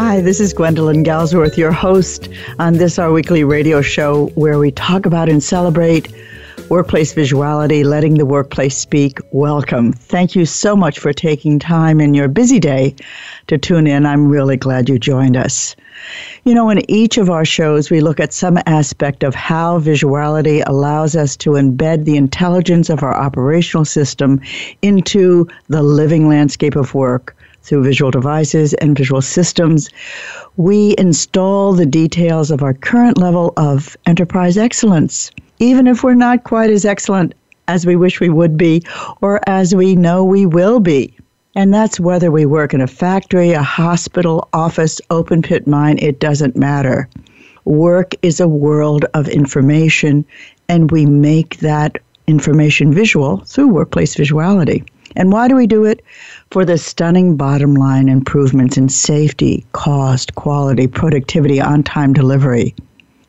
Hi, this is Gwendolyn Galsworth, your host on this, our weekly radio show, where we talk about and celebrate workplace visuality, letting the workplace speak. Welcome. Thank you so much for taking time in your busy day to tune in. I'm really glad you joined us. You know, in each of our shows, we look at some aspect of how visuality allows us to embed the intelligence of our operational system into the living landscape of work through visual devices and visual systems, we install the details of our current level of enterprise excellence, even if we're not quite as excellent as we wish we would be or as we know we will be. And that's whether we work in a factory, a hospital, office, open pit mine, it doesn't matter. Work is a world of information, and we make that information visual through workplace visuality. And why do we do it? For the stunning bottom line improvements in safety, cost, quality, productivity, on time delivery.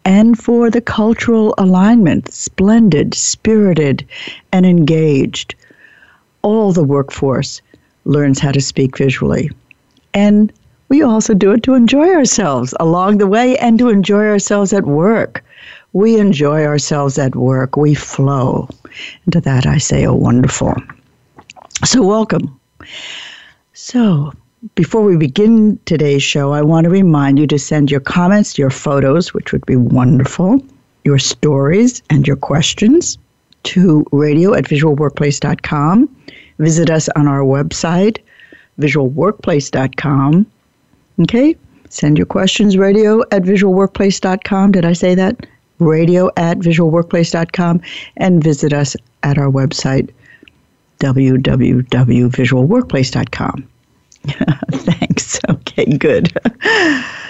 And for the cultural alignment, splendid, spirited, and engaged. All the workforce learns how to speak visually. And we also do it to enjoy ourselves along the way and to enjoy ourselves at work. We enjoy ourselves at work. We flow. And to that I say, oh, wonderful. So, welcome. So, before we begin today's show, I want to remind you to send your comments, your photos, which would be wonderful, your stories, and your questions to radio at visualworkplace.com. Visit us on our website, visualworkplace.com. Okay? Send your questions, radio at visualworkplace.com. Did I say that? Radio at visualworkplace.com. And visit us at our website, www.visualworkplace.com. Thanks. Okay, good.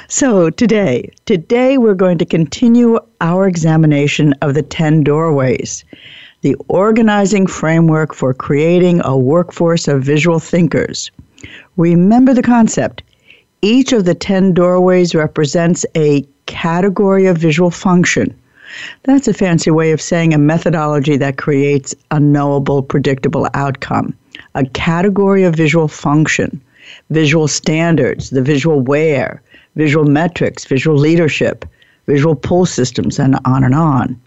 so today, today we're going to continue our examination of the 10 doorways, the organizing framework for creating a workforce of visual thinkers. Remember the concept. Each of the 10 doorways represents a category of visual function that's a fancy way of saying a methodology that creates a knowable, predictable outcome, a category of visual function, visual standards, the visual where, visual metrics, visual leadership, visual pull systems, and on and on.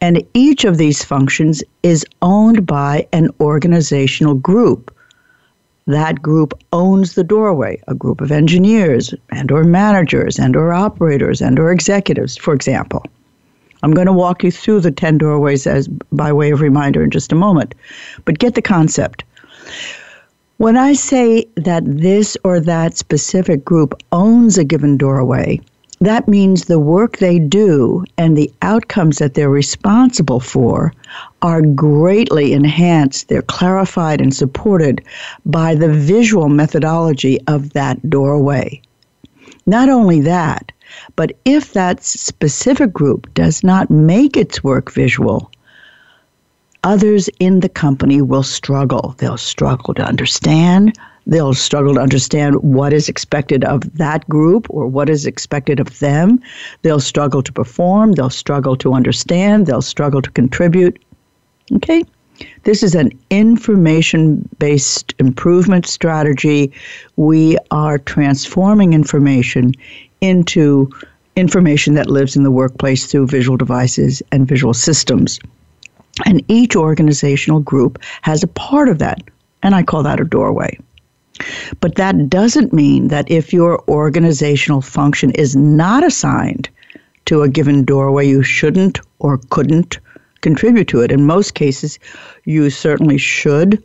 And each of these functions is owned by an organizational group. That group owns the doorway, a group of engineers and or managers and or operators and or executives, for example. I'm going to walk you through the 10 doorways as by way of reminder in just a moment. But get the concept. When I say that this or that specific group owns a given doorway, that means the work they do and the outcomes that they're responsible for are greatly enhanced. They're clarified and supported by the visual methodology of that doorway. Not only that, but if that specific group does not make its work visual, others in the company will struggle. They'll struggle to understand. They'll struggle to understand what is expected of that group or what is expected of them. They'll struggle to perform. They'll struggle to understand. They'll struggle to contribute. Okay? This is an information based improvement strategy. We are transforming information into information that lives in the workplace through visual devices and visual systems. And each organizational group has a part of that, and I call that a doorway. But that doesn't mean that if your organizational function is not assigned to a given doorway, you shouldn't or couldn't contribute to it. In most cases, you certainly should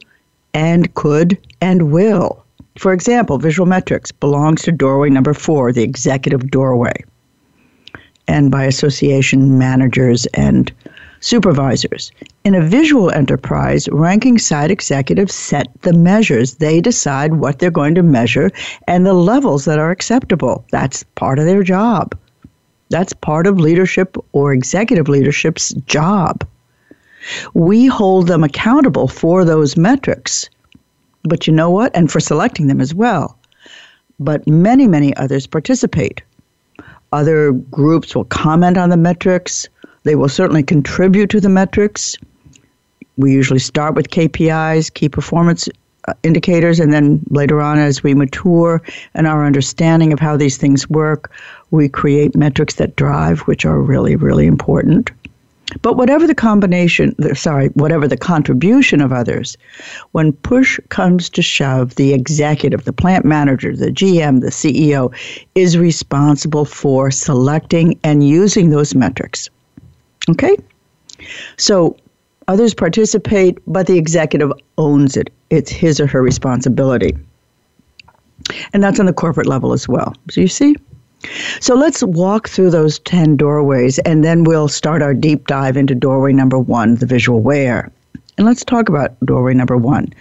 and could and will. For example, visual metrics belongs to doorway number four, the executive doorway. And by association, managers and supervisors. In a visual enterprise, ranking side executives set the measures. They decide what they're going to measure and the levels that are acceptable. That's part of their job. That's part of leadership or executive leadership's job. We hold them accountable for those metrics. But you know what? And for selecting them as well. But many, many others participate. Other groups will comment on the metrics. They will certainly contribute to the metrics. We usually start with KPIs, key performance uh, indicators, and then later on, as we mature and our understanding of how these things work, we create metrics that drive, which are really, really important. But whatever the combination, sorry, whatever the contribution of others, when push comes to shove, the executive, the plant manager, the GM, the CEO is responsible for selecting and using those metrics. Okay? So others participate, but the executive owns it. It's his or her responsibility. And that's on the corporate level as well. So you see? So let's walk through those 10 doorways and then we'll start our deep dive into doorway number one, the visual where. And let's talk about doorway number one.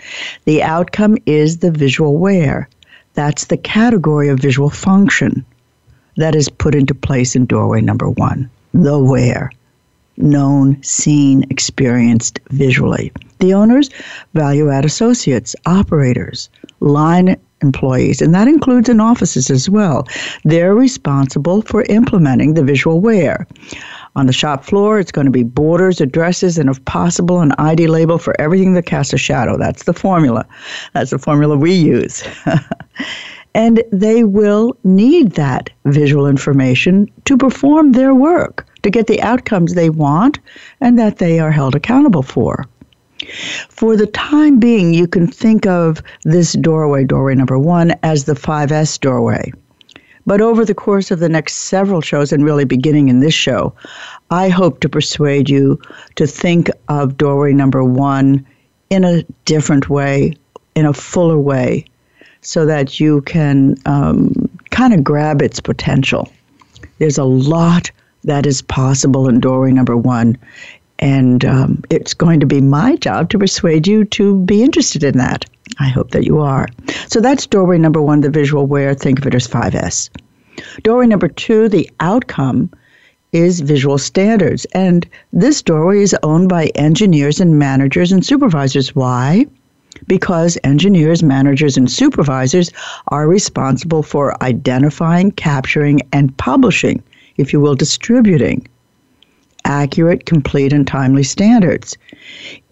The outcome is the visual where. That's the category of visual function that is put into place in doorway number one, the where known, seen, experienced visually. The owners, value add associates, operators, line employees, and that includes in offices as well. They're responsible for implementing the visual where. On the shop floor, it's going to be borders, addresses, and if possible, an ID label for everything that casts a shadow. That's the formula. That's the formula we use. and they will need that visual information to perform their work to get the outcomes they want and that they are held accountable for. For the time being, you can think of this doorway, doorway number one, as the 5S doorway. But over the course of the next several shows, and really beginning in this show, I hope to persuade you to think of doorway number one in a different way, in a fuller way, so that you can um, kind of grab its potential. There's a lot that is possible in doorway number one. And um, it's going to be my job to persuade you to be interested in that. I hope that you are. So that's doorway number one, the visual where. Think of it as 5S. Doorway number two, the outcome is visual standards. And this doorway is owned by engineers and managers and supervisors. Why? Because engineers, managers, and supervisors are responsible for identifying, capturing, and publishing if you will, distributing accurate, complete, and timely standards.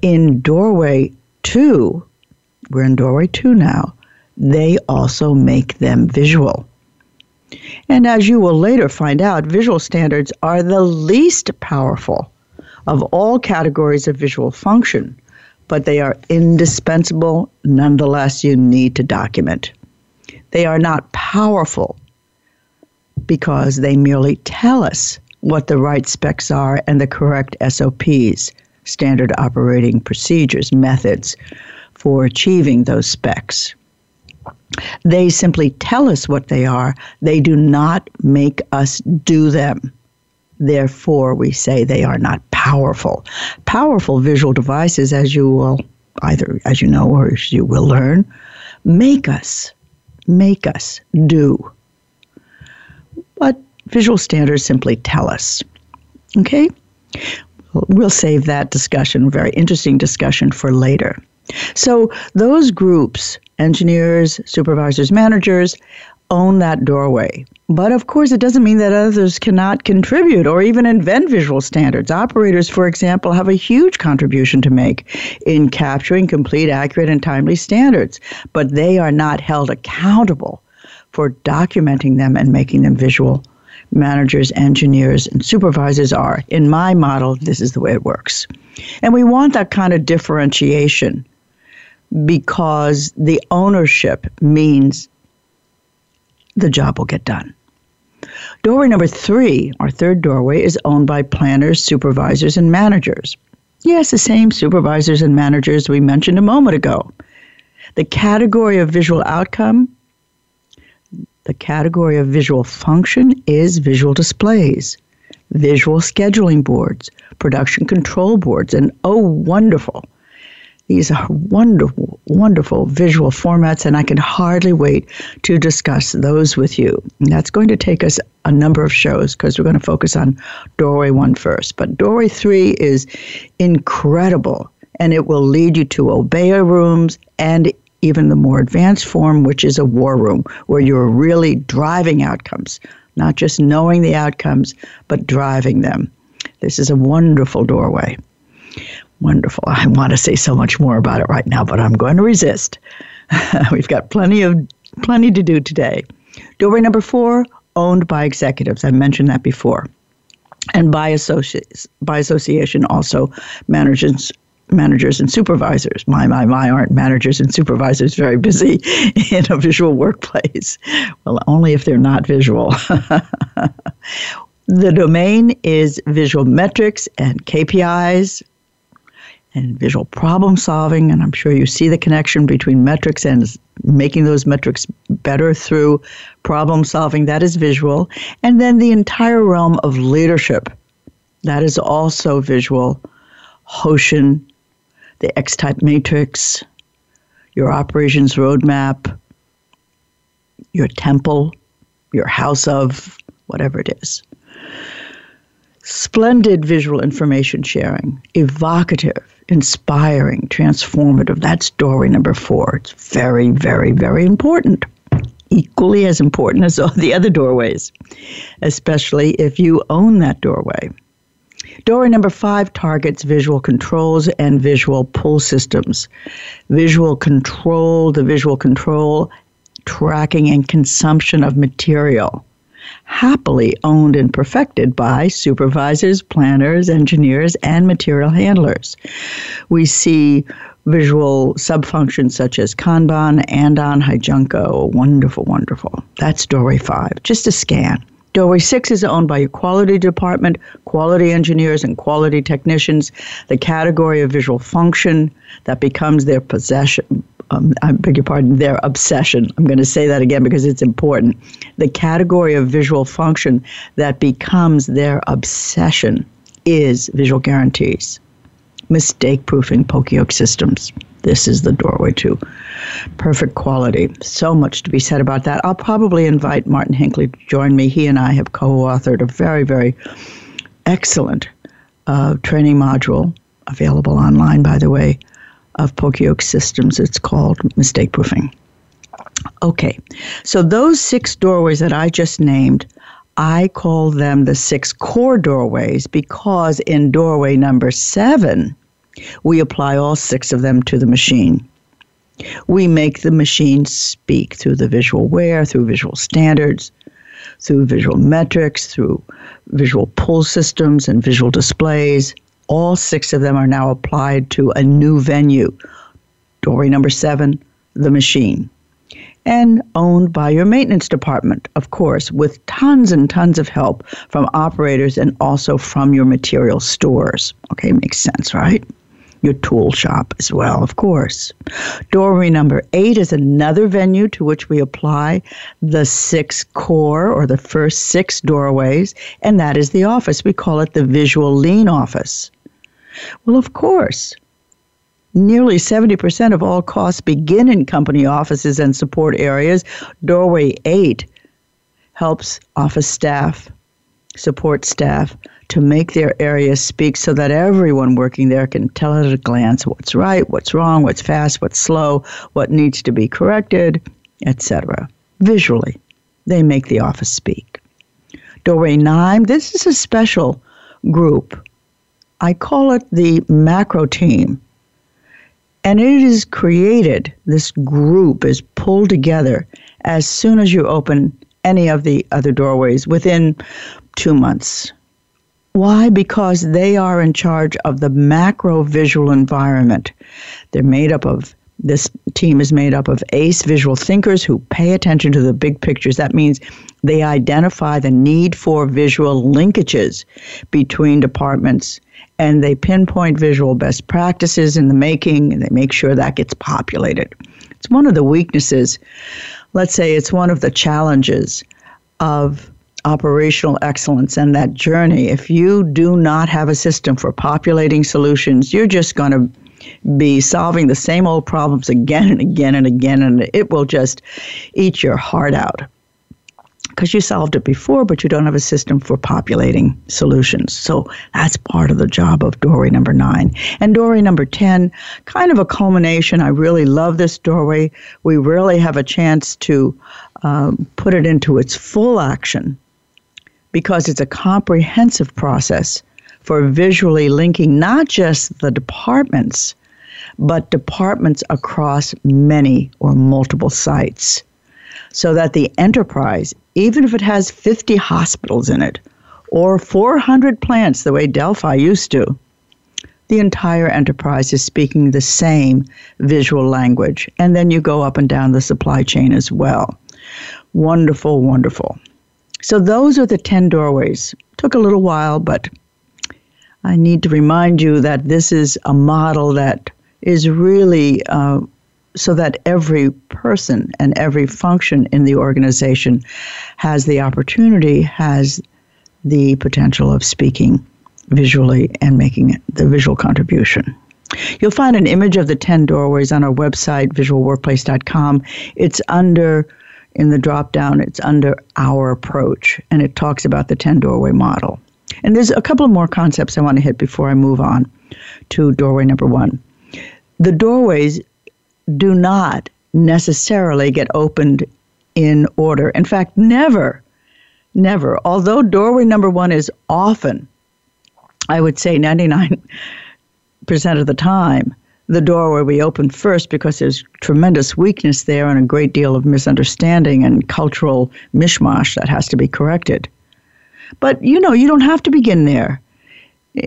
In doorway two, we're in doorway two now, they also make them visual. And as you will later find out, visual standards are the least powerful of all categories of visual function, but they are indispensable. Nonetheless, you need to document. They are not powerful because they merely tell us what the right specs are and the correct SOPs, standard operating procedures, methods for achieving those specs. They simply tell us what they are, they do not make us do them. Therefore, we say they are not powerful. Powerful visual devices, as you will either, as you know, or as you will learn, make us, make us do but visual standards simply tell us. Okay? We'll save that discussion, very interesting discussion, for later. So, those groups, engineers, supervisors, managers, own that doorway. But of course, it doesn't mean that others cannot contribute or even invent visual standards. Operators, for example, have a huge contribution to make in capturing complete, accurate, and timely standards, but they are not held accountable for documenting them and making them visual. Managers, engineers, and supervisors are. In my model, this is the way it works. And we want that kind of differentiation because the ownership means the job will get done. Doorway number three, our third doorway, is owned by planners, supervisors, and managers. Yes, the same supervisors and managers we mentioned a moment ago. The category of visual outcome the category of visual function is visual displays. visual scheduling boards, production control boards, and oh, wonderful. These are wonderful, wonderful visual formats, and I can hardly wait to discuss those with you. And that's going to take us a number of shows because we're going to focus on Doorway 1 first. But Doorway 3 is incredible, and it will lead you to Obeya rooms and even the more advanced form, which is a war room, where you're really driving outcomes, not just knowing the outcomes, but driving them. This is a wonderful doorway. Wonderful. I want to say so much more about it right now, but I'm going to resist. We've got plenty of plenty to do today. Doorway number four, owned by executives. I mentioned that before. And by, associ- by association, also managers, managers and supervisors. My, my, my, aren't managers and supervisors very busy in a visual workplace? Well, only if they're not visual. the domain is visual metrics and KPIs and visual problem solving. And I'm sure you see the connection between metrics and making those metrics better through problem solving. That is visual. And then the entire realm of leadership. That is also visual. Hoshin, the X type matrix, your operations roadmap, your temple, your house of, whatever it is. Splendid visual information sharing, evocative, inspiring, transformative. That's doorway number four. It's very, very, very important. Equally as important as all the other doorways, especially if you own that doorway. Doorway number five targets visual controls and visual pull systems. Visual control, the visual control, tracking, and consumption of material happily owned and perfected by supervisors, planners, engineers, and material handlers. We see visual subfunctions such as Kanban, Andon, Heijunka. Wonderful, wonderful. That's Doorway 5. Just a scan. Doorway 6 is owned by your quality department, quality engineers, and quality technicians. The category of visual function that becomes their possession, um, I beg your pardon, their obsession. I'm going to say that again because it's important. The category of visual function that becomes their obsession is visual guarantees, mistake proofing Poka-yoke systems. This is the doorway to perfect quality. So much to be said about that. I'll probably invite Martin Hinckley to join me. He and I have co authored a very, very excellent uh, training module available online, by the way, of Poka-yoke systems. It's called mistake proofing. Okay, so those six doorways that I just named, I call them the six core doorways because in doorway number seven, we apply all six of them to the machine. We make the machine speak through the visual where, through visual standards, through visual metrics, through visual pull systems and visual displays, all six of them are now applied to a new venue. Doorway number seven, the machine. And owned by your maintenance department, of course, with tons and tons of help from operators and also from your material stores. Okay, makes sense, right? Your tool shop as well, of course. Doorway number eight is another venue to which we apply the six core or the first six doorways, and that is the office. We call it the visual lean office. Well, of course. Nearly 70% of all costs begin in company offices and support areas. Doorway 8 helps office staff, support staff to make their area speak so that everyone working there can tell at a glance what's right, what's wrong, what's fast, what's slow, what needs to be corrected, etc. Visually, they make the office speak. Doorway 9, this is a special group I call it the macro team. And it is created, this group is pulled together as soon as you open any of the other doorways within two months. Why? Because they are in charge of the macro visual environment. They're made up of this team is made up of ace visual thinkers who pay attention to the big pictures. That means they identify the need for visual linkages between departments and they pinpoint visual best practices in the making and they make sure that gets populated. It's one of the weaknesses, let's say it's one of the challenges of operational excellence and that journey, if you do not have a system for populating solutions, you're just going to be solving the same old problems again and again and again, and it will just eat your heart out because you solved it before, but you don't have a system for populating solutions. So that's part of the job of doorway number nine. And doorway number 10, kind of a culmination. I really love this doorway. We rarely have a chance to um, put it into its full action because it's a comprehensive process for visually linking not just the departments, but departments across many or multiple sites. So that the enterprise, even if it has 50 hospitals in it or 400 plants the way Delphi used to, the entire enterprise is speaking the same visual language. And then you go up and down the supply chain as well. Wonderful, wonderful. So those are the 10 doorways. Took a little while, but I need to remind you that this is a model that is really uh, so that every person and every function in the organization has the opportunity, has the potential of speaking visually and making the visual contribution. You'll find an image of the 10 doorways on our website, visualworkplace.com. It's under, in the drop down, it's under our approach, and it talks about the 10 doorway model. And there's a couple of more concepts I want to hit before I move on to doorway number one. The doorways do not necessarily get opened in order. In fact, never, never. Although doorway number one is often, I would say 99% of the time, the door where we open first because there's tremendous weakness there and a great deal of misunderstanding and cultural mishmash that has to be corrected. But you know, you don't have to begin there.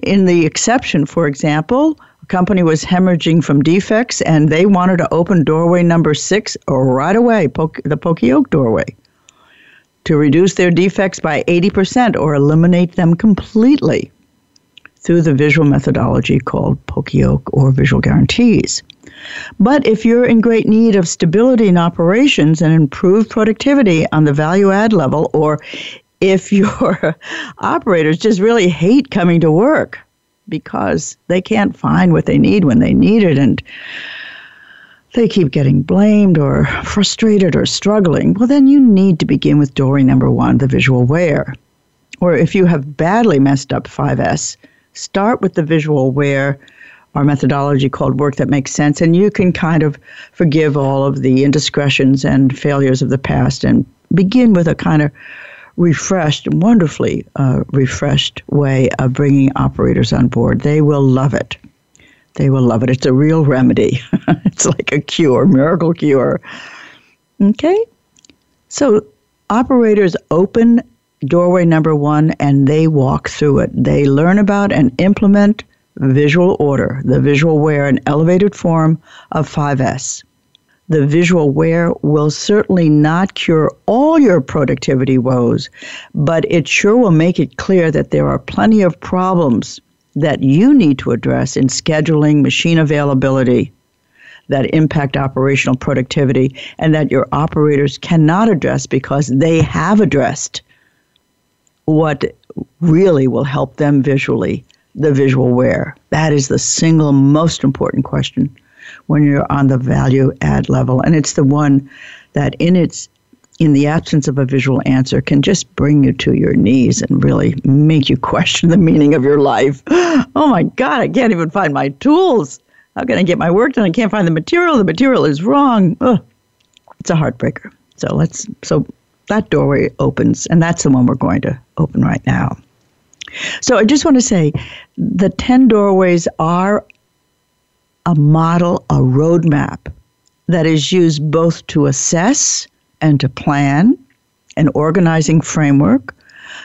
In the exception, for example, a company was hemorrhaging from defects and they wanted to open doorway number six right away, the Poka-yoke doorway, to reduce their defects by 80% or eliminate them completely through the visual methodology called Poka-yoke or visual guarantees. But if you're in great need of stability in operations and improved productivity on the value add level, or if your operators just really hate coming to work because they can't find what they need when they need it and they keep getting blamed or frustrated or struggling, well, then you need to begin with Dory number one, the visual where. Or if you have badly messed up 5S, start with the visual where our methodology called work that makes sense and you can kind of forgive all of the indiscretions and failures of the past and begin with a kind of refreshed, wonderfully uh, refreshed way of bringing operators on board. They will love it. They will love it. It's a real remedy. it's like a cure, miracle cure. Okay? So operators open doorway number one and they walk through it. They learn about and implement visual order, the visual where, an elevated form of 5S the visual where will certainly not cure all your productivity woes, but it sure will make it clear that there are plenty of problems that you need to address in scheduling machine availability that impact operational productivity and that your operators cannot address because they have addressed what really will help them visually the visual where? That is the single most important question when you're on the value add level. And it's the one that in its in the absence of a visual answer can just bring you to your knees and really make you question the meaning of your life. Oh my God, I can't even find my tools. How can I get my work done? I can't find the material. The material is wrong. Ugh. It's a heartbreaker. So let's so that doorway opens, and that's the one we're going to open right now. So I just want to say the 10 doorways are a model, a roadmap that is used both to assess and to plan, an organizing framework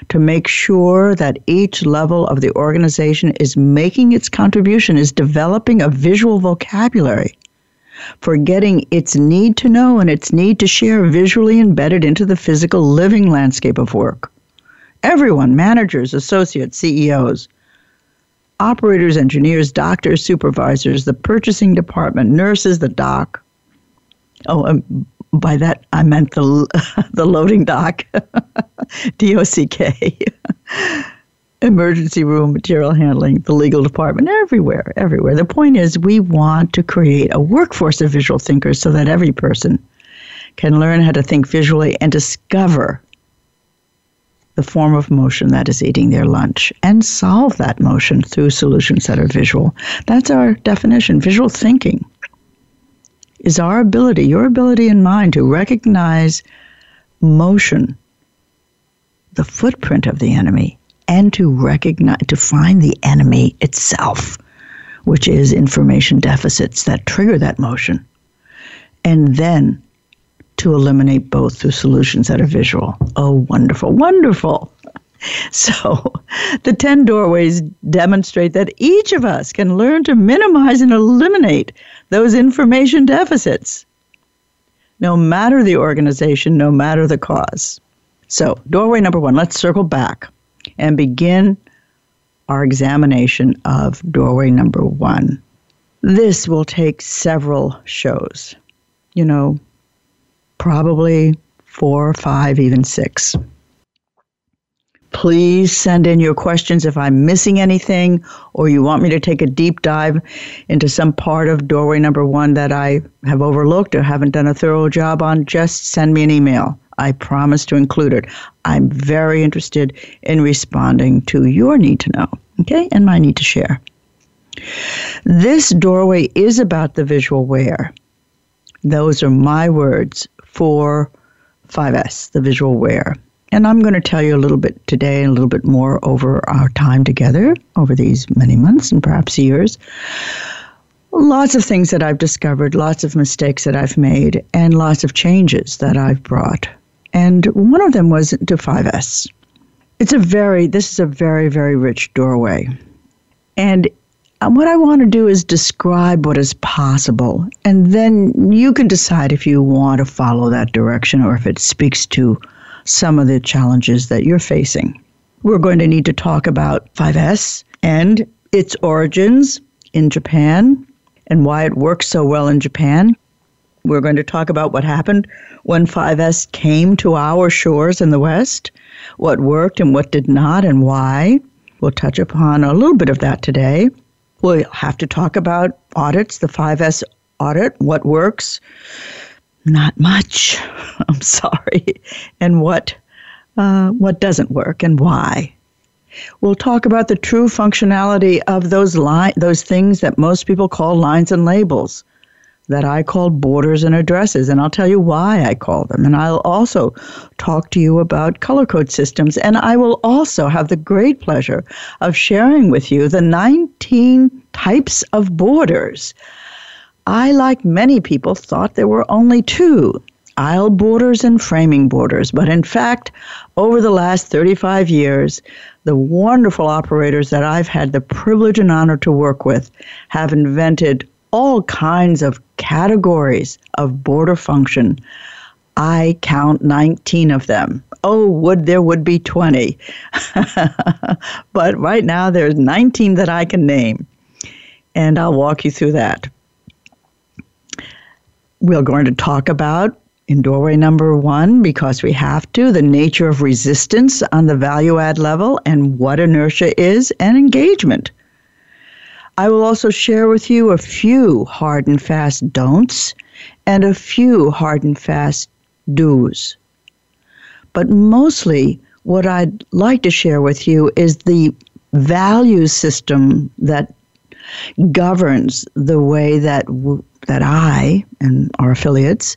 to make sure that each level of the organization is making its contribution, is developing a visual vocabulary for getting its need to know and its need to share visually embedded into the physical living landscape of work. Everyone, managers, associates, CEOs, operators, engineers, doctors, supervisors, the purchasing department, nurses, the doc. Oh, um, by that I meant the the loading dock, D O C K, emergency room, material handling, the legal department, everywhere, everywhere. The point is, we want to create a workforce of visual thinkers so that every person can learn how to think visually and discover the form of motion that is eating their lunch and solve that motion through solutions that are visual. That's our definition. Visual thinking is our ability, your ability and mine, to recognize motion, the footprint of the enemy, and to recognize, to find the enemy itself, which is information deficits that trigger that motion. And then to eliminate both through solutions that are visual. Oh, wonderful, wonderful. So, the 10 doorways demonstrate that each of us can learn to minimize and eliminate those information deficits, no matter the organization, no matter the cause. So, doorway number one, let's circle back and begin our examination of doorway number one. This will take several shows. You know, probably four, five, even six. Please send in your questions if I'm missing anything or you want me to take a deep dive into some part of doorway number one that I have overlooked or haven't done a thorough job on. Just send me an email. I promise to include it. I'm very interested in responding to your need to know, okay, and my need to share. This doorway is about the visual where. Those are my words for 5S, the visual where. And I'm going to tell you a little bit today, and a little bit more over our time together, over these many months and perhaps years. Lots of things that I've discovered, lots of mistakes that I've made, and lots of changes that I've brought. And one of them was to 5S. It's a very, this is a very, very rich doorway. And what I want to do is describe what is possible. And then you can decide if you want to follow that direction or if it speaks to some of the challenges that you're facing. We're going to need to talk about 5S and its origins in Japan and why it works so well in Japan. We're going to talk about what happened when 5S came to our shores in the West, what worked and what did not, and why. We'll touch upon a little bit of that today. We'll have to talk about audits, the 5S audit, what works, not much. I'm sorry, and what uh, what doesn't work and why. We'll talk about the true functionality of those line, those things that most people call lines and labels that I call borders and addresses, and I'll tell you why I call them. And I'll also talk to you about color code systems, and I will also have the great pleasure of sharing with you the 19 types of borders. I, like many people, thought there were only two aisle borders and framing borders, but in fact, over the last 35 years, the wonderful operators that I've had the privilege and honor to work with have invented all kinds of categories of border function. I count 19 of them. Oh, would there would be 20. but right now there's 19 that I can name. And I'll walk you through that. We're going to talk about in doorway number one, because we have to, the nature of resistance on the value add level and what inertia is and engagement. I will also share with you a few hard and fast don'ts and a few hard and fast do's. But mostly, what I'd like to share with you is the value system that governs the way that w- that I and our affiliates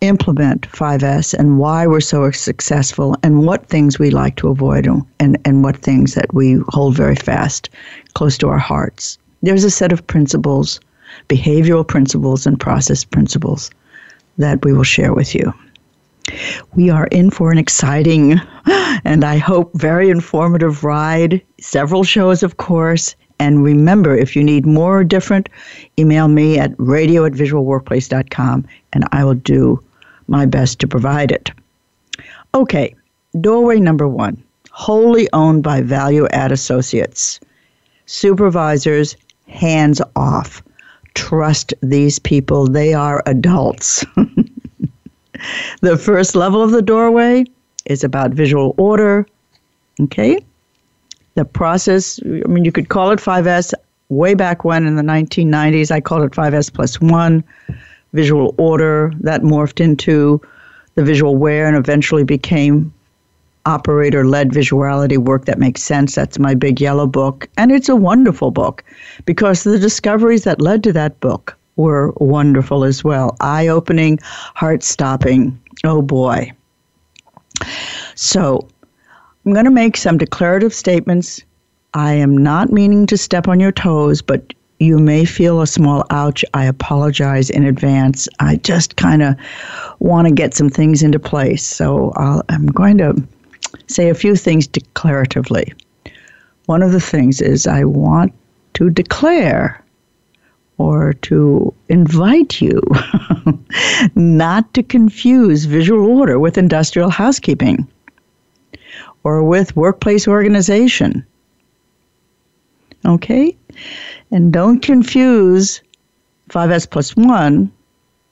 implement 5S and why we're so successful and what things we like to avoid and, and what things that we hold very fast close to our hearts. There's a set of principles, behavioral principles and process principles that we will share with you. We are in for an exciting and I hope very informative ride. Several shows, of course. And remember, if you need more or different, email me at radio at visualworkplace.com and I will do my best to provide it. Okay, doorway number one wholly owned by value add associates. Supervisors, hands off. Trust these people, they are adults. the first level of the doorway is about visual order. Okay? The process, I mean, you could call it 5S way back when in the 1990s. I called it 5S plus one, visual order. That morphed into the visual where and eventually became operator led visuality work that makes sense. That's my big yellow book. And it's a wonderful book because the discoveries that led to that book were wonderful as well. Eye opening, heart stopping. Oh boy. So I'm going to make some declarative statements. I am not meaning to step on your toes, but you may feel a small ouch. I apologize in advance. I just kind of want to get some things into place. So i am going to say a few things declaratively. One of the things is I want to declare or to invite you not to confuse visual order with industrial housekeeping or with workplace organization. Okay? And don't confuse 5S plus 1,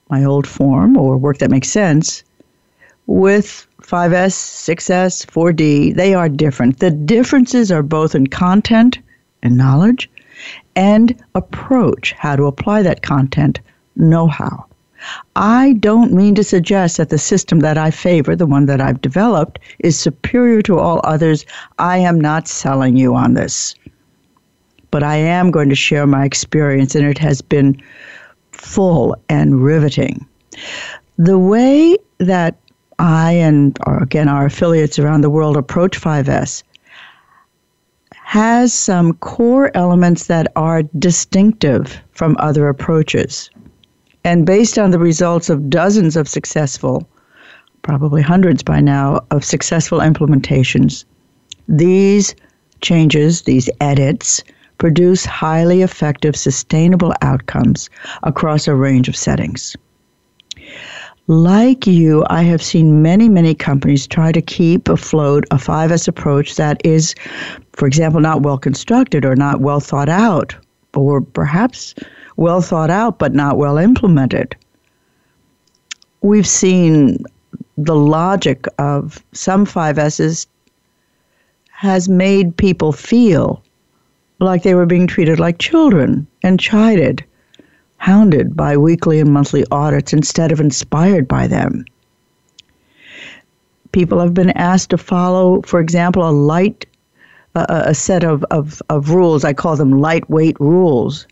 my old form, or work that makes sense, with 5S, 6S, 4D. They are different. The differences are both in content and knowledge and approach, how to apply that content, know how. I don't mean to suggest that the system that I favor, the one that I've developed, is superior to all others. I am not selling you on this. But I am going to share my experience, and it has been full and riveting. The way that I and, again, our affiliates around the world approach 5S has some core elements that are distinctive from other approaches. And based on the results of dozens of successful, probably hundreds by now, of successful implementations, these changes, these edits, produce highly effective, sustainable outcomes across a range of settings. Like you, I have seen many, many companies try to keep afloat a 5S approach that is, for example, not well constructed or not well thought out, or perhaps well thought out but not well implemented. We've seen the logic of some 5Ss has made people feel like they were being treated like children and chided hounded by weekly and monthly audits instead of inspired by them. People have been asked to follow, for example, a light, uh, a set of, of, of rules. I call them lightweight rules,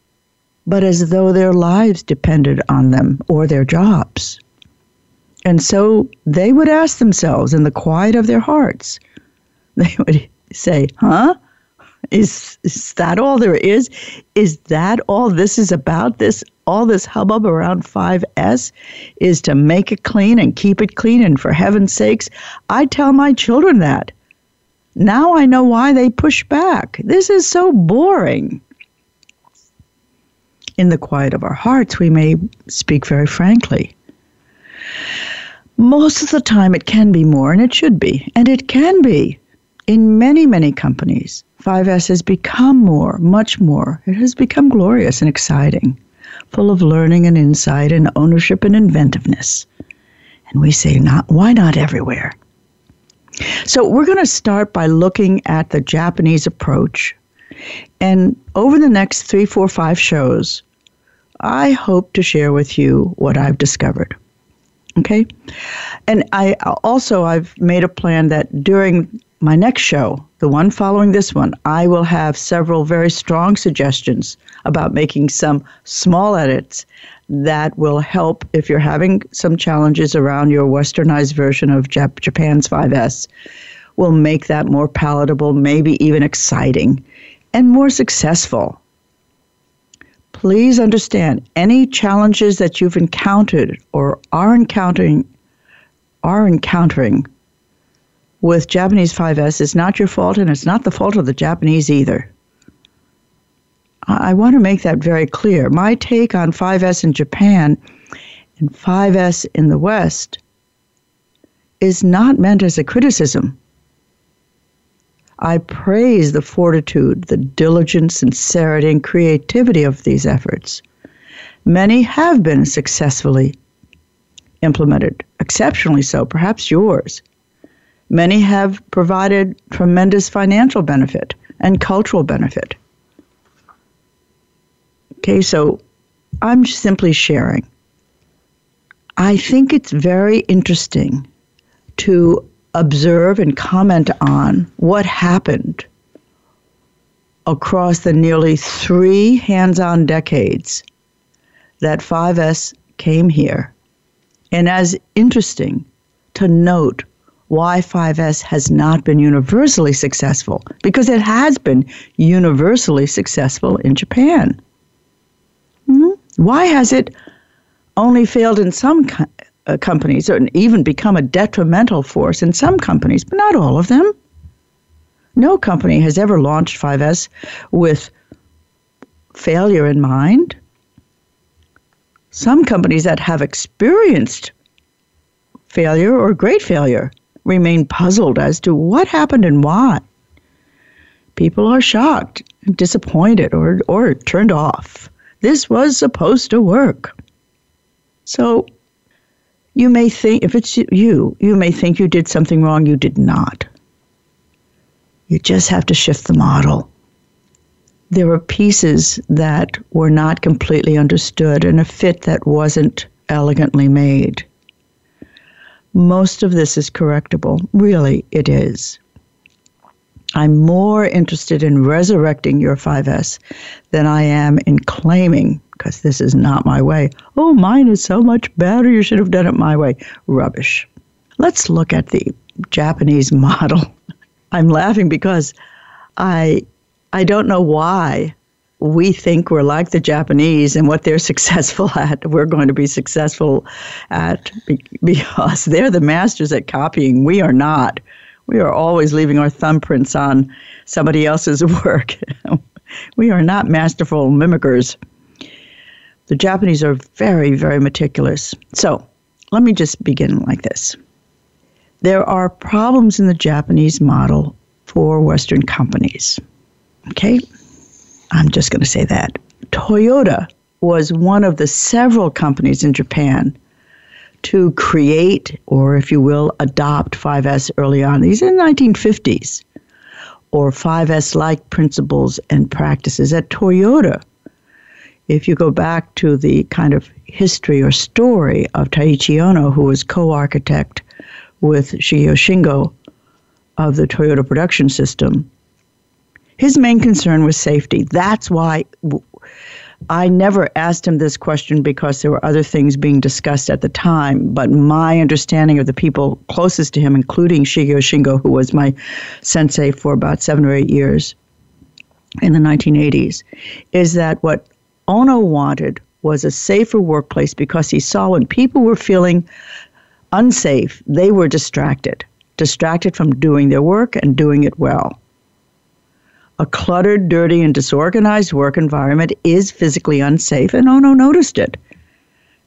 but as though their lives depended on them or their jobs. And so they would ask themselves in the quiet of their hearts, they would say, Huh? Is, is that all there is? Is that all this is about? This all this hubbub around 5S is to make it clean and keep it clean. And for heaven's sakes, I tell my children that. Now I know why they push back. This is so boring. In the quiet of our hearts, we may speak very frankly. Most of the time, it can be more, and it should be, and it can be. In many, many companies, 5S has become more, much more. It has become glorious and exciting full of learning and insight and ownership and inventiveness. And we say, not, why not everywhere? So we're going to start by looking at the Japanese approach. And over the next three, four, five shows, I hope to share with you what I've discovered. Okay? And I also I've made a plan that during my next show, the one following this one, I will have several very strong suggestions about making some small edits that will help if you're having some challenges around your westernized version of Jap- Japan's 5S. Will make that more palatable, maybe even exciting, and more successful. Please understand any challenges that you've encountered or are encountering are encountering with Japanese 5S is not your fault, and it's not the fault of the Japanese either. I want to make that very clear. My take on 5S in Japan and 5S in the West is not meant as a criticism. I praise the fortitude, the diligence, sincerity, and creativity of these efforts. Many have been successfully implemented exceptionally so, perhaps yours. Many have provided tremendous financial benefit and cultural benefit. Okay, so I'm simply sharing. I think it's very interesting to observe and comment on what happened across the nearly three hands on decades that 5S came here. And as interesting to note why 5S has not been universally successful, because it has been universally successful in Japan. Hmm? Why has it only failed in some co- uh, companies, or even become a detrimental force in some companies, but not all of them? No company has ever launched 5S with failure in mind. Some companies that have experienced failure or great failure remain puzzled as to what happened and why. People are shocked, disappointed, or, or turned off. This was supposed to work. So you may think, if it's you, you may think you did something wrong. You did not. You just have to shift the model. There were pieces that were not completely understood and a fit that wasn't elegantly made. Most of this is correctable. Really, it is. I'm more interested in resurrecting your 5S than I am in claiming, because this is not my way. Oh, mine is so much better. You should have done it my way. Rubbish. Let's look at the Japanese model. I'm laughing because I I don't know why we think we're like the Japanese and what they're successful at, we're going to be successful at because they're the masters at copying. We are not. We are always leaving our thumbprints on somebody else's work. we are not masterful mimickers. The Japanese are very, very meticulous. So let me just begin like this. There are problems in the Japanese model for Western companies. Okay? I'm just going to say that. Toyota was one of the several companies in Japan to create, or if you will, adopt 5S early on. These are the 1950s, or 5S like principles and practices at Toyota. If you go back to the kind of history or story of Taiichi Ohno, who was co architect with Shigeo Shingo of the Toyota production system, his main concern was safety. That's why I never asked him this question because there were other things being discussed at the time. But my understanding of the people closest to him, including Shigeo Shingo, who was my sensei for about seven or eight years in the 1980s, is that what Ohno wanted was a safer workplace because he saw when people were feeling unsafe, they were distracted, distracted from doing their work and doing it well. A cluttered, dirty, and disorganized work environment is physically unsafe, and Ohno noticed it.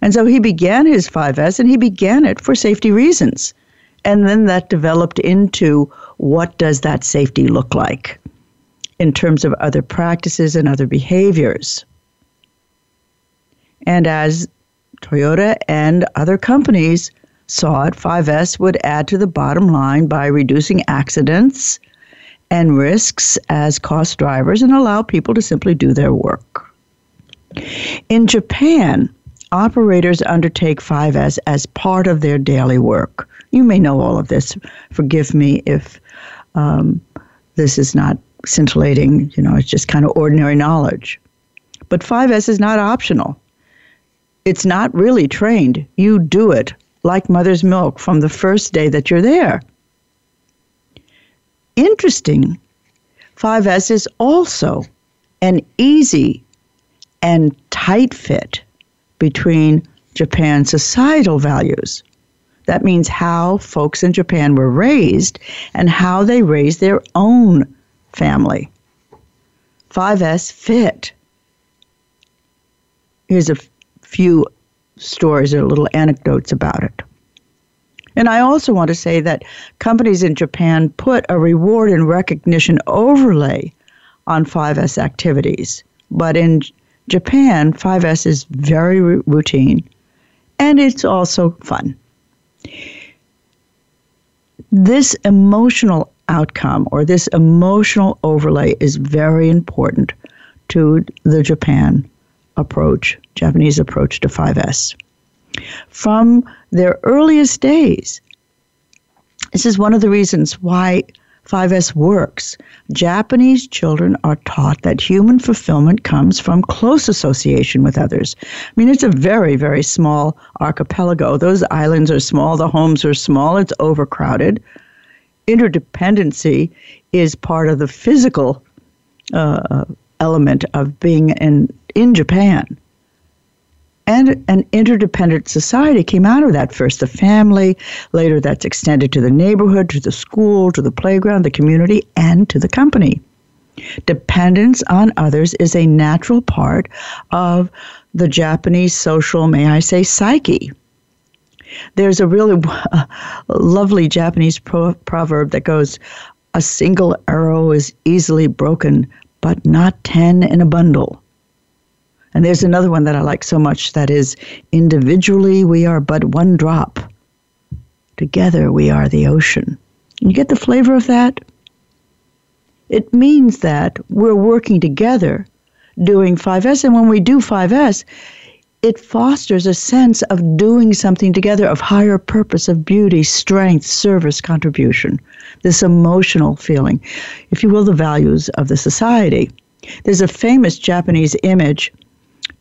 And so he began his 5S, and he began it for safety reasons. And then that developed into what does that safety look like in terms of other practices and other behaviors. And as Toyota and other companies saw it, 5S would add to the bottom line by reducing accidents and risks as cost drivers and allow people to simply do their work. In Japan, operators undertake 5S as part of their daily work. You may know all of this. Forgive me if um, this is not scintillating, you know, it's just kind of ordinary knowledge. But 5S is not optional. It's not really trained. You do it like mother's milk from the first day that you're there interesting, 5S is also an easy and tight fit between Japan's societal values. That means how folks in Japan were raised and how they raised their own family. 5S fit. Here's a f- few stories or little anecdotes about it. And I also want to say that companies in Japan put a reward and recognition overlay on 5S activities. But in Japan, 5S is very routine and it's also fun. This emotional outcome or this emotional overlay is very important to the Japan approach, Japanese approach to 5S. From their earliest days, this is one of the reasons why 5S works. Japanese children are taught that human fulfillment comes from close association with others. I mean, it's a very, very small archipelago. Those islands are small, the homes are small, it's overcrowded. Interdependency is part of the physical uh, element of being in, in Japan and an interdependent society came out of that. First, the family, later, that's extended to the neighborhood, to the school, to the playground, the community, and to the company. Dependence on others is a natural part of the Japanese social, may I say, psyche. There's a really uh, lovely Japanese pro- proverb that goes, A single arrow is easily broken, but not ten in a bundle. And there's another one that I like so much that is individually we are but one drop. Together we are the ocean. You get the flavor of that? It means that we're working together doing 5S. And when we do 5S, it fosters a sense of doing something together of higher purpose, of beauty, strength, service, contribution, this emotional feeling, if you will, the values of the society. There's a famous Japanese image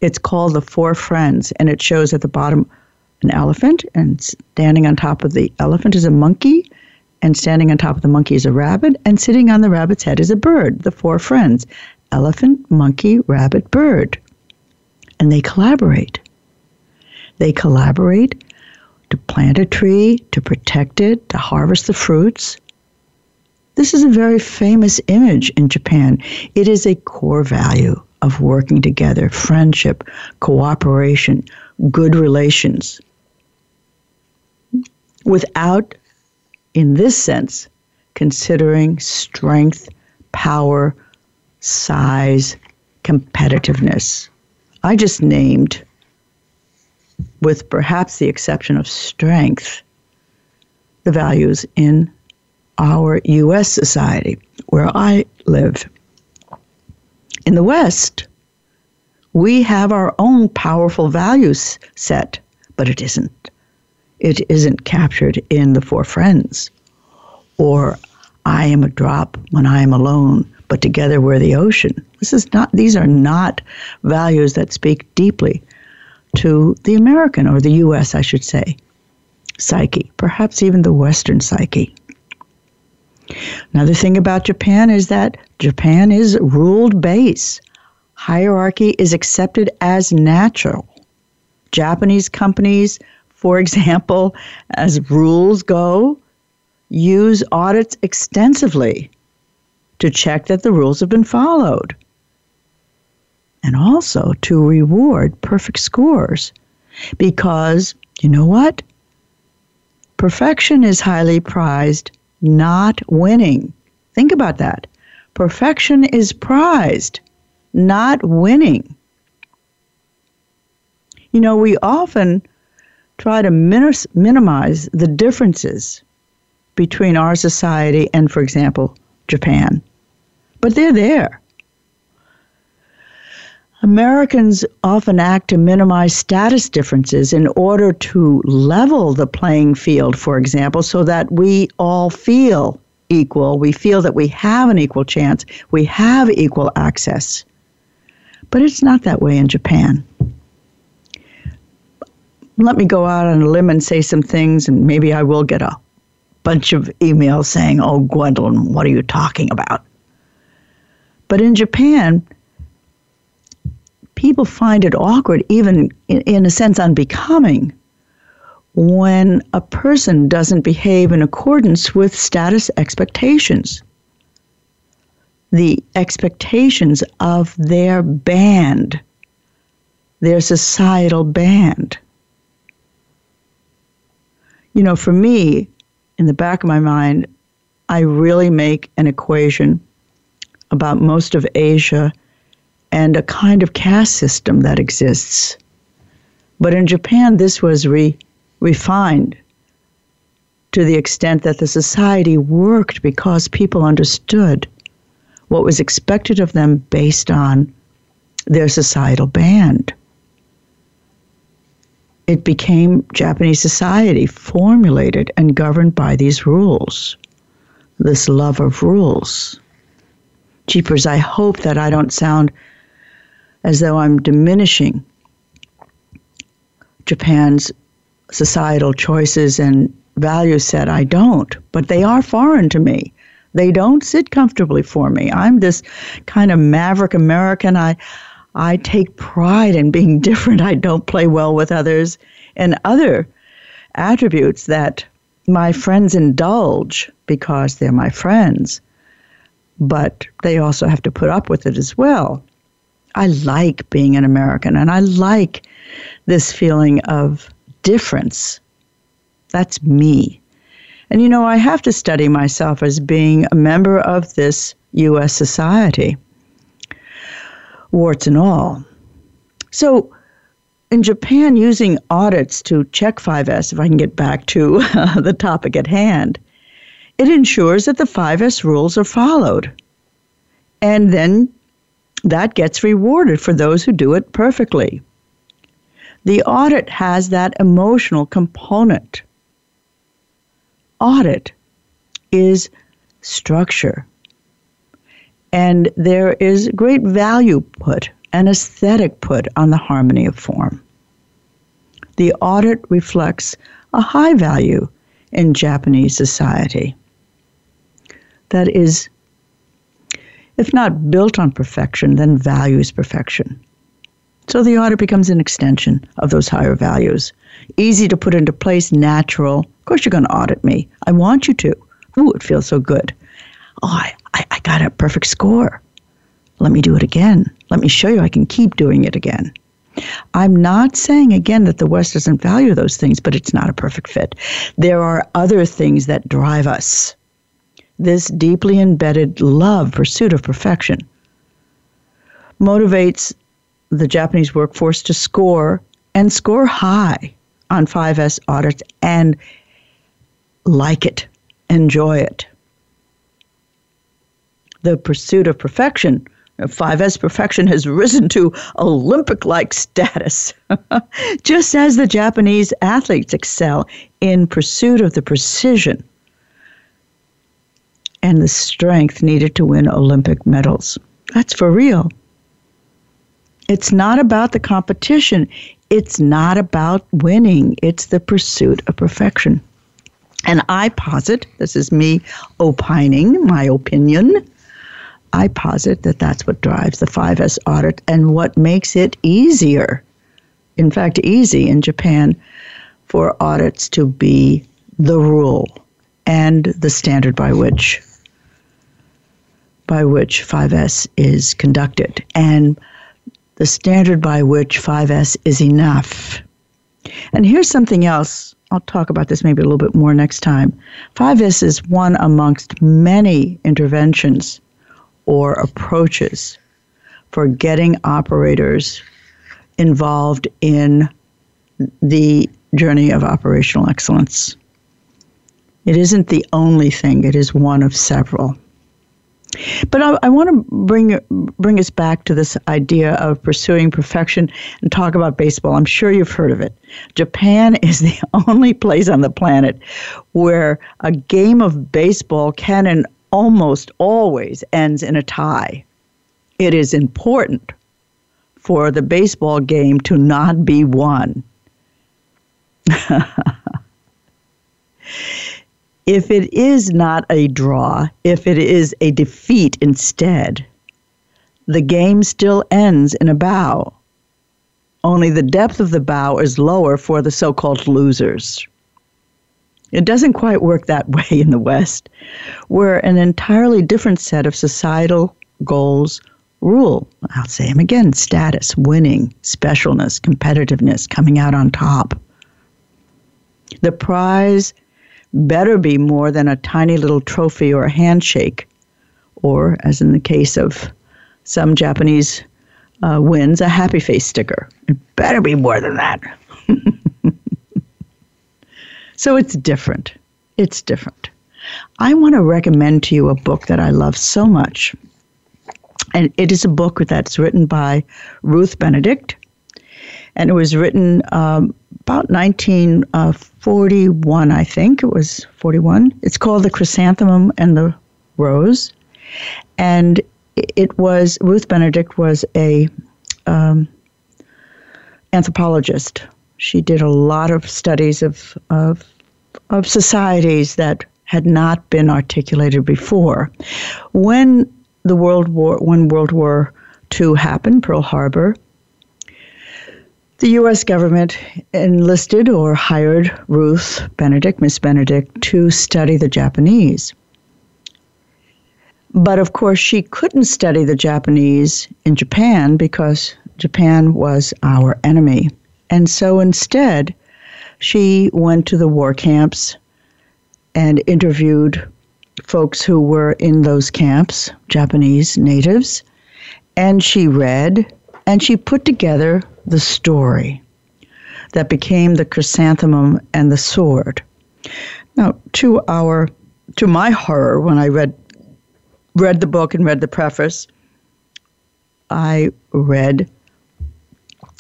it's called The Four Friends, and it shows at the bottom an elephant, and standing on top of the elephant is a monkey, and standing on top of the monkey is a rabbit, and sitting on the rabbit's head is a bird. The four friends elephant, monkey, rabbit, bird. And they collaborate. They collaborate to plant a tree, to protect it, to harvest the fruits. This is a very famous image in Japan. It is a core value of working together, friendship, cooperation, good relations. Without, in this sense, considering strength, power, size, competitiveness. I just named, with perhaps the exception of strength, the values in our U.S. society where I live. In the West, we have our own powerful values set, but it isn't. It isn't captured in the four friends. Or I am a drop when I am alone, but together we're the ocean. This is not these are not values that speak deeply to the American or the US, I should say, psyche, perhaps even the Western psyche. Another thing about Japan is that Japan is ruled base. Hierarchy is accepted as natural. Japanese companies, for example, as rules go, use audits extensively to check that the rules have been followed and also to reward perfect scores because you know what? Perfection is highly prized not winning. Think about that. Perfection is prized, not winning. You know, we often try to min- minimize the differences between our society and, for example, Japan. But they're there. Americans often act to minimize status differences in order to level the playing field, for example, so that we all feel equal. We feel that we have an equal chance, we have equal access. But it's not that way in Japan. Let me go out on a limb and say some things, and maybe I will get a bunch of emails saying, Oh, Gwendolyn, what are you talking about? But in Japan, people find it awkward, even in, in a sense unbecoming, when a person doesn't behave in accordance with status expectations. The expectations of their band, their societal band. You know, for me, in the back of my mind, I really make an equation about most of Asia and a kind of caste system that exists. But in Japan, this was re- refined to the extent that the society worked because people understood what was expected of them based on their societal band. It became Japanese society formulated and governed by these rules, this love of rules. Jeepers, I hope that I don't sound as though I'm diminishing Japan's societal choices and value set. I don't, but they are foreign to me. They don't sit comfortably for me. I'm this kind of maverick American. I I take pride in being different. I don't play well with others and other attributes that my friends indulge because they're my friends. But they also have to put up with it as well. I like being an American and I like this feeling of difference. That's me. And you know, I have to study myself as being a member of this U.S. society, warts and all. So, in Japan, using audits to check 5S, if I can get back to uh, the topic at hand, it ensures that the 5S rules are followed. And then that gets rewarded for those who do it perfectly. The audit has that emotional component. Audit is structure. And there is great value put and aesthetic put on the harmony of form. The audit reflects a high value in Japanese society that is, if not built on perfection, then values perfection. So the audit becomes an extension of those higher values. Easy to put into place, natural. Of course, you're going to audit me. I want you to. Ooh, it feels so good. Oh, I, I, I got a perfect score. Let me do it again. Let me show you I can keep doing it again. I'm not saying again that the West doesn't value those things, but it's not a perfect fit. There are other things that drive us. This deeply embedded love, pursuit of perfection, motivates the Japanese workforce to score and score high on 5S audits and like it, enjoy it. The pursuit of perfection, 5S perfection, has risen to Olympic like status, just as the Japanese athletes excel in pursuit of the precision and the strength needed to win Olympic medals. That's for real. It's not about the competition. It's not about winning. It's the pursuit of perfection. And I posit, this is me opining, my opinion, I posit that that's what drives the 5S audit and what makes it easier, in fact, easy in Japan for audits to be the rule and the standard by which by which 5S is conducted. And the standard by which 5S is enough. And here's something else. I'll talk about this maybe a little bit more next time. 5S is one amongst many interventions or approaches for getting operators involved in the journey of operational excellence. It isn't the only thing, it is one of several. But I, I want to bring bring us back to this idea of pursuing perfection and talk about baseball. I'm sure you've heard of it. Japan is the only place on the planet where a game of baseball can and almost always ends in a tie. It is important for the baseball game to not be won. if it is not a draw, if it is a defeat instead, the game still ends in a bow. Only the depth of the bow is lower for the so called losers. It doesn't quite work that way in the West, where an entirely different set of societal goals rule. I'll say them again status, winning, specialness, competitiveness, coming out on top. The prize better be more than a tiny little trophy or a handshake, or, as in the case of some Japanese uh, wins, a happy face sticker. It better be more than that. so it's different. it's different. I want to recommend to you a book that I love so much. And it is a book that's written by Ruth Benedict. And it was written um, about 1941, I think. It was 41. It's called The Chrysanthemum and the Rose. And it was, Ruth Benedict was a um, anthropologist. She did a lot of studies of, of, of societies that had not been articulated before. When the World War, when World War II happened, Pearl Harbor, the U.S. government enlisted or hired Ruth Benedict, Miss Benedict, to study the Japanese. But of course, she couldn't study the Japanese in Japan because Japan was our enemy. And so instead, she went to the war camps and interviewed folks who were in those camps, Japanese natives, and she read and she put together the story that became the chrysanthemum and the sword. Now, to our to my horror when I read read the book and read the preface, I read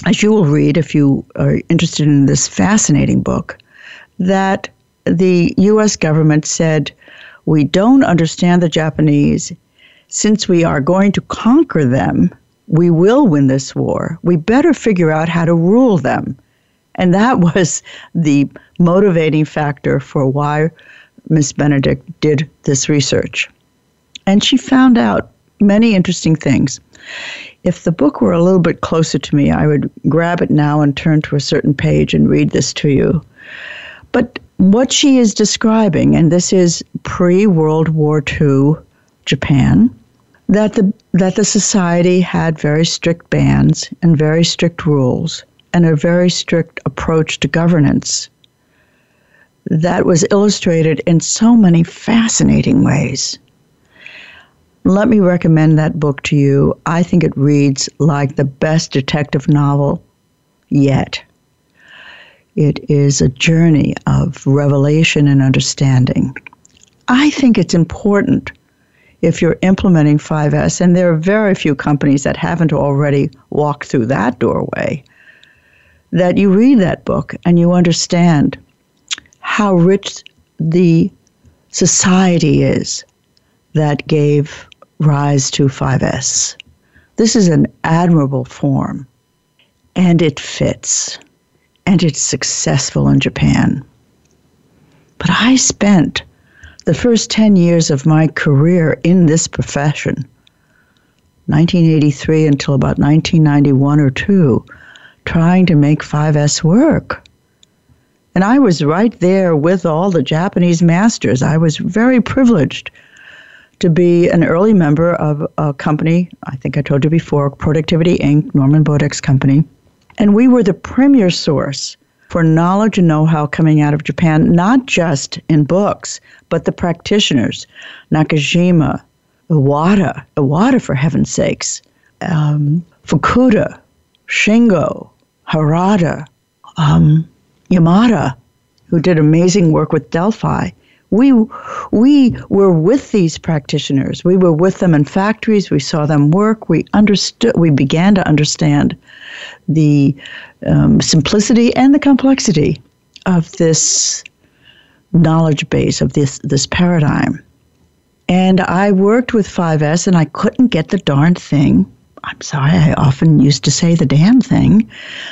as you will read if you are interested in this fascinating book that the US government said, We don't understand the Japanese. Since we are going to conquer them, we will win this war. We better figure out how to rule them. And that was the motivating factor for why Miss Benedict did this research. And she found out many interesting things. If the book were a little bit closer to me, I would grab it now and turn to a certain page and read this to you. But what she is describing, and this is pre World War II Japan, that the that the society had very strict bans and very strict rules and a very strict approach to governance that was illustrated in so many fascinating ways. Let me recommend that book to you. I think it reads like the best detective novel yet. It is a journey of revelation and understanding. I think it's important if you're implementing 5S, and there are very few companies that haven't already walked through that doorway, that you read that book and you understand how rich the society is that gave rise to 5S. This is an admirable form, and it fits and it's successful in Japan. But I spent the first 10 years of my career in this profession, 1983 until about 1991 or 2, trying to make 5S work. And I was right there with all the Japanese masters. I was very privileged to be an early member of a company, I think I told you before, Productivity Inc., Norman Bodek's company and we were the premier source for knowledge and know how coming out of Japan, not just in books, but the practitioners, Nakajima, Iwata, Iwata for heaven's sakes, um, Fukuda, Shingo, Harada, um, Yamada, who did amazing work with Delphi. We, we were with these practitioners. We were with them in factories. We saw them work. We understood. We began to understand the um, simplicity and the complexity of this knowledge base of this this paradigm. And I worked with 5S, and I couldn't get the darn thing. I'm sorry, I often used to say the damn thing,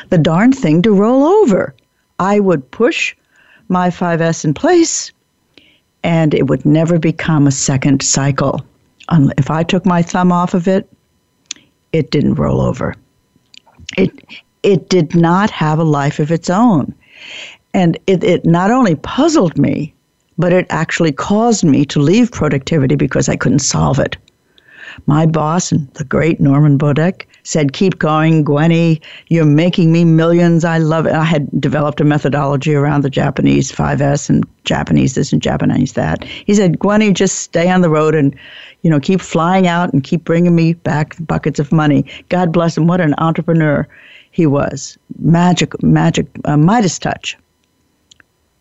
the darn thing to roll over. I would push my 5S in place and it would never become a second cycle. If I took my thumb off of it, it didn't roll over. It it did not have a life of its own. And it, it not only puzzled me, but it actually caused me to leave productivity because I couldn't solve it. My boss the great Norman Bodek said, Keep going, Gwenny. You're making me millions. I love it. I had developed a methodology around the Japanese 5S and Japanese this and Japanese that. He said, Gwenny, just stay on the road and, you know, keep flying out and keep bringing me back buckets of money. God bless him. What an entrepreneur he was. Magic, magic, uh, Midas touch.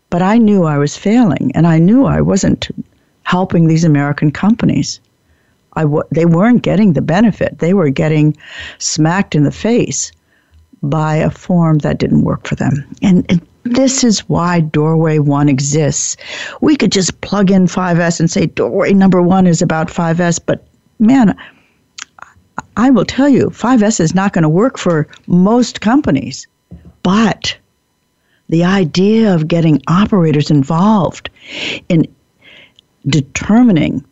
But I knew I was failing, and I knew I wasn't helping these American companies. I w- they weren't getting the benefit. They were getting smacked in the face by a form that didn't work for them. And, and this is why Doorway 1 exists. We could just plug in 5S and say Doorway number 1 is about 5S, but man, I will tell you, 5S is not going to work for most companies. But the idea of getting operators involved in determining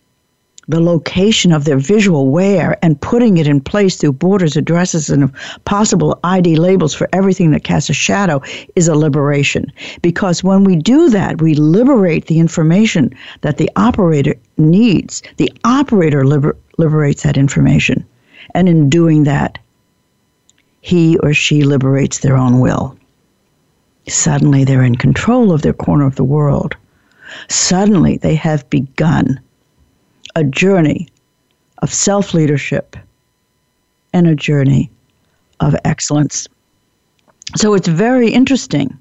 the location of their visual where and putting it in place through borders, addresses, and possible ID labels for everything that casts a shadow is a liberation. Because when we do that, we liberate the information that the operator needs. The operator liber- liberates that information. And in doing that, he or she liberates their own will. Suddenly they're in control of their corner of the world. Suddenly they have begun a journey of self leadership and a journey of excellence. So it's very interesting.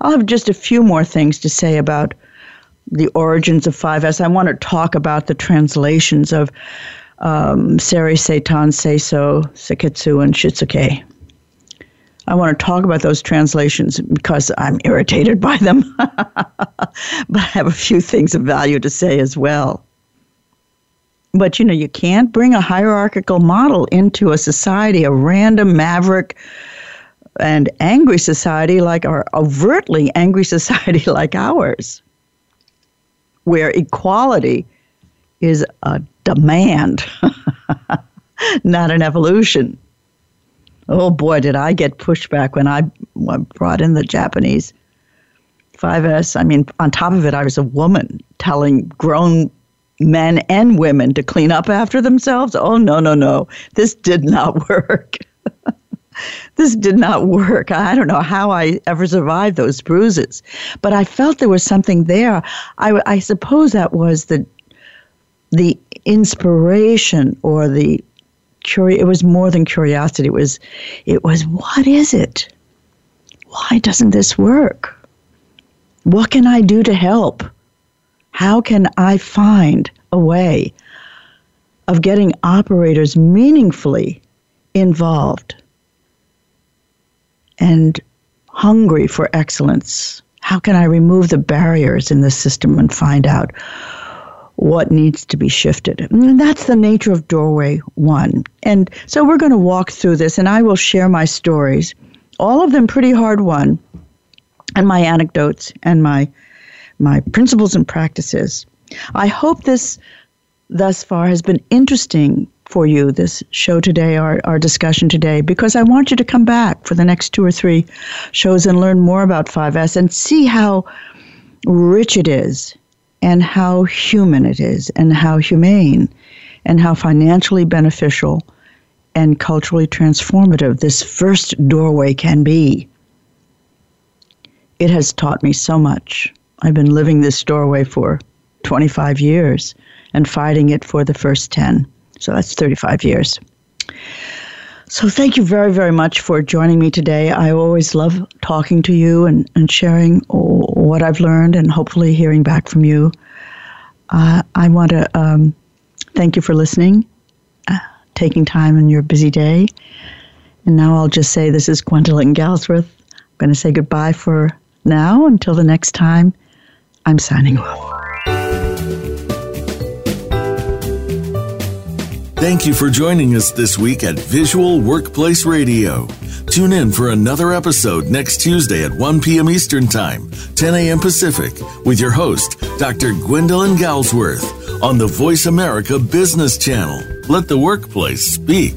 I'll have just a few more things to say about the origins of 5S. I want to talk about the translations of um, Seiri, Seiton, Seiso, Seiketsu, and Shitsuke. I want to talk about those translations because I'm irritated by them. but I have a few things of value to say as well. But you know, you can't bring a hierarchical model into a society, a random maverick and angry society like our overtly angry society like ours, where equality is a demand, not an evolution. Oh boy, did I get pushback when I brought in the Japanese 5S. I mean, on top of it, I was a woman telling grown men and women to clean up after themselves. Oh, no, no, no. This did not work. this did not work. I don't know how I ever survived those bruises, but I felt there was something there. I, I suppose that was the the inspiration or the curi- it was more than curiosity it was it was what is it why doesn't this work what can i do to help how can I find a way of getting operators meaningfully involved and hungry for excellence? How can I remove the barriers in the system and find out what needs to be shifted? And that's the nature of Doorway One. And so we're going to walk through this, and I will share my stories, all of them pretty hard won, and my anecdotes and my my principles and practices. I hope this thus far has been interesting for you, this show today, our, our discussion today, because I want you to come back for the next two or three shows and learn more about 5S and see how rich it is and how human it is and how humane and how financially beneficial and culturally transformative this first doorway can be. It has taught me so much. I've been living this doorway for 25 years and fighting it for the first 10. So that's 35 years. So thank you very, very much for joining me today. I always love talking to you and, and sharing what I've learned and hopefully hearing back from you. Uh, I want to um, thank you for listening, uh, taking time in your busy day. And now I'll just say this is Gwendolyn Galsworth. I'm going to say goodbye for now until the next time. I'm signing off. Thank you for joining us this week at Visual Workplace Radio. Tune in for another episode next Tuesday at 1 p.m. Eastern Time, 10 a.m. Pacific, with your host, Dr. Gwendolyn Galsworth, on the Voice America Business Channel. Let the workplace speak.